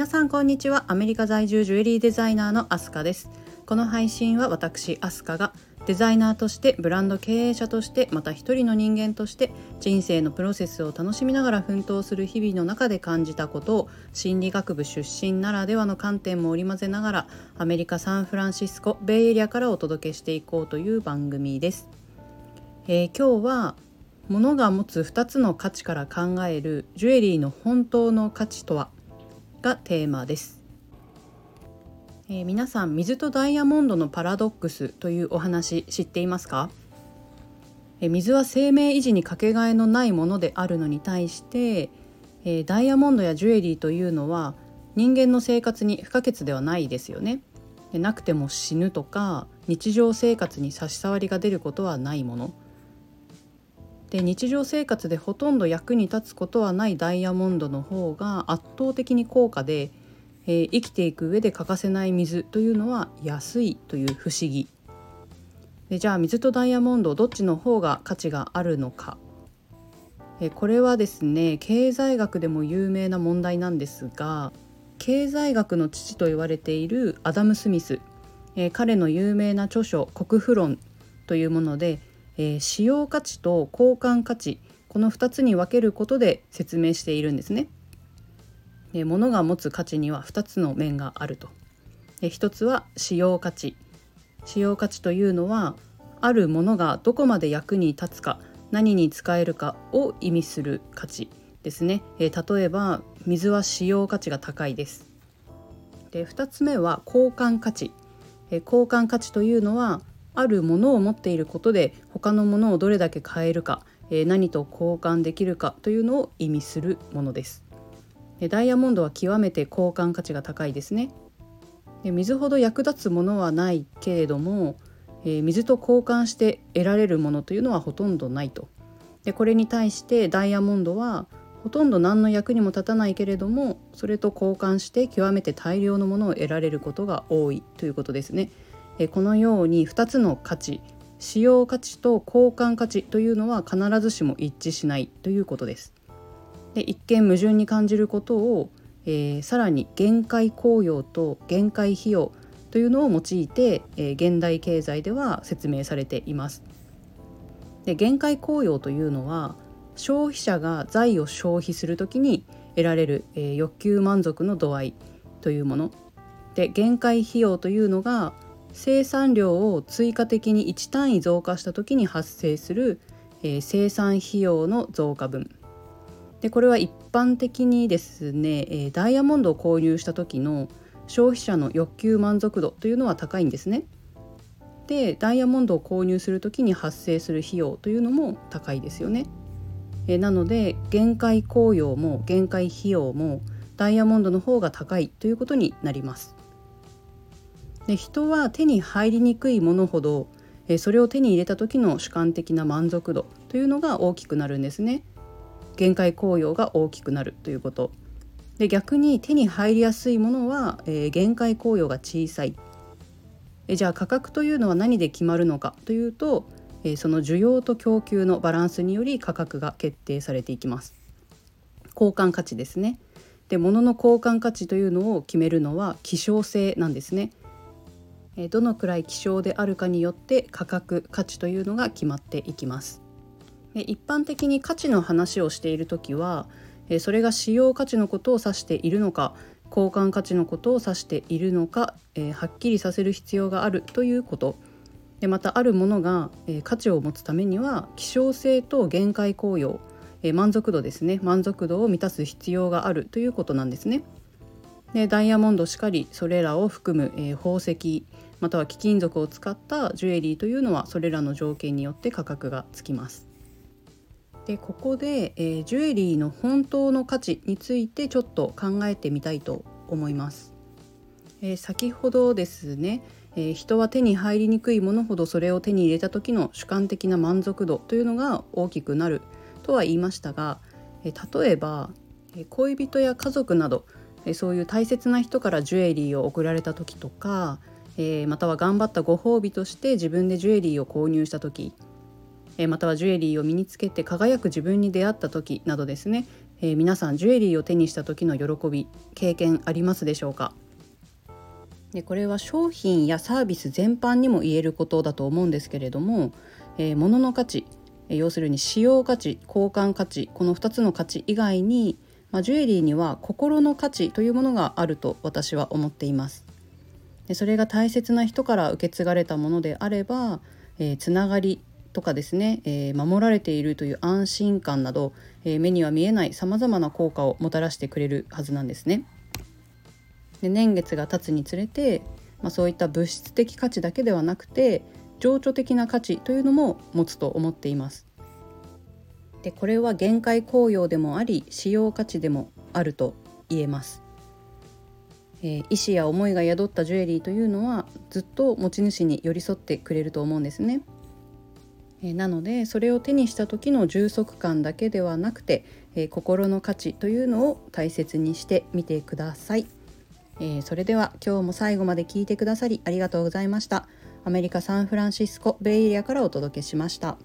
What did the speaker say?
皆さんこんにちは。アメリカ在住ジュエリーデザイナーのアスカです。この配信は私アスカがデザイナーとしてブランド経営者としてまた一人の人間として人生のプロセスを楽しみながら奮闘する日々の中で感じたことを心理学部出身ならではの観点も織り交ぜながらアメリカ・サンフランシスコベイエリアからお届けしていこうという番組です。えー、今日は物が持つ2つの価値から考えるジュエリーの本当の価値とは？がテーマです。えー、皆さん水とダイヤモンドのパラドックスというお話知っていますか、えー、水は生命維持にかけがえのないものであるのに対して、えー、ダイヤモンドやジュエリーというのは人間の生活に不可欠ではないですよね。でなくても死ぬとか日常生活に差し障りが出ることはないもの。で日常生活でほとんど役に立つことはないダイヤモンドの方が圧倒的に高価でえー、生きていく上で欠かせない水というのは安いという不思議。でじゃあ水とダイヤモンドどっちの方が価値があるのか、えー、これはですね経済学でも有名な問題なんですが経済学の父と言われているアダム・スミス、えー、彼の有名な著書「国富論」というもので、えー、使用価値と交換価値この2つに分けることで説明しているんですね。で物が持つ価値には2つの面があると。で1つは使用価値使用価値というのはあるものがどこまで役に立つか何に使えるかを意味する価値ですね、えー、例えば水は使用価値が高いですで2つ目は交換価値、えー、交換価値というのはあるものを持っていることで他のものをどれだけ買えるか、えー、何と交換できるかというのを意味するものです。ダイヤモンドは極めて交換価値が高いですね。で水ほど役立つものはないけれども、えー、水と交換して得られるものというのはほとんどないと。でこれに対してダイヤモンドはほとんど何の役にも立たないけれどもそれと交換して極めて大量のものを得られることが多いということですね。えこのように2つの価値使用価値と交換価値というのは必ずしも一致しないということです。で一見矛盾に感じることを、えー、さらに限界効用と限界費用というのを用いて、えー、現代経済では説明されています。で限界効用というのは消費者が財を消費するときに得られる、えー、欲求満足の度合いというもので限界費用というのが生産量を追加的に1単位増加した時に発生する、えー、生産費用の増加分でこれは一般的にですね、えー、ダイヤモンドを購入した時の消費者の欲求満足度というのは高いんですね。でダイヤモンドを購入する時に発生する費用というのも高いですよね。えー、なので限界効用も限界費用もダイヤモンドの方が高いということになります。で人は手に入りにくいものほどそれを手に入れた時の主観的な満足度というのが大きくなるんですね。限界効用が大きくなるということ。で逆に手に入りやすいものは、えー、限界効用が小さい。えじゃあ価格というのは何で決まるのかというと、えー、その需要と供給のバランスにより価格が決定されていきます。交換価値ですね。で物の交換価値というのを決めるのは希少性なんですね。どのくらい希少であるかによって価格価値というのが決まっていきます。で一般的に価値の話をしている時はそれが使用価値のことを指しているのか交換価値のことを指しているのか、え、はっきりさせる必要があるということ。でまたあるものが、え、価値を持つためには希少性と限界効用、え、満足度ですね。満足度を満たす必要があるということなんですね。でダイヤモンドしかりそれらを含む、え宝石または貴金属を使ったジュエリーというのはそれらの条件によって価格がつきます。でここで、えー、ジュエリーの本当の価値についてちょっと考えてみたいと思います。えー、先ほどですね、え、人は手に入りにくいものほどそれを手に入れた時の主観的な満足度というのが大きくなるとは言いましたが、え例えば、え恋人や家族など、えそういう大切な人からジュエリーを贈られた時とか、えまたは頑張ったご褒美として自分でジュエリーを購入した時えまたはジュエリーを身につけて輝く自分に出会った時などですね。えー、皆さんジュエリーを手にした時の喜び経験ありますでしょうか？でこれは商品やサービス全般にも言えることだと思うんですけれども、えー、物の価値、え、要するに使用価値交換価値この2つの価値以外に、まあ、ジュエリーには心の価値というものがあると私は思っています。でそれが大切な人から受け継がれたものであれば、えー、つながりとかですね、えー、守られているという安心感など、えー、目には見えないさまざまな効果をもたらしてくれるはずなんですね。で年月が経つにつれて、まあ、そういった物質的価値だけではなくて情緒的な価値というのも持つと思っています。でこれは限界効用でもあり使用価値でもあると言えます。えー、意志や思いが宿ったジュエリーというのはずっと持ち主に寄り添ってくれると思うんですね。えー、なのでそれを手にした時の充足感だけではなくて、えー、心の価値というのを大切にしてみてください。えー、それでは今日も最後まで聞いてくださりありがとうございましたアメリカ・サンフランシスコベイエリアからお届けしました。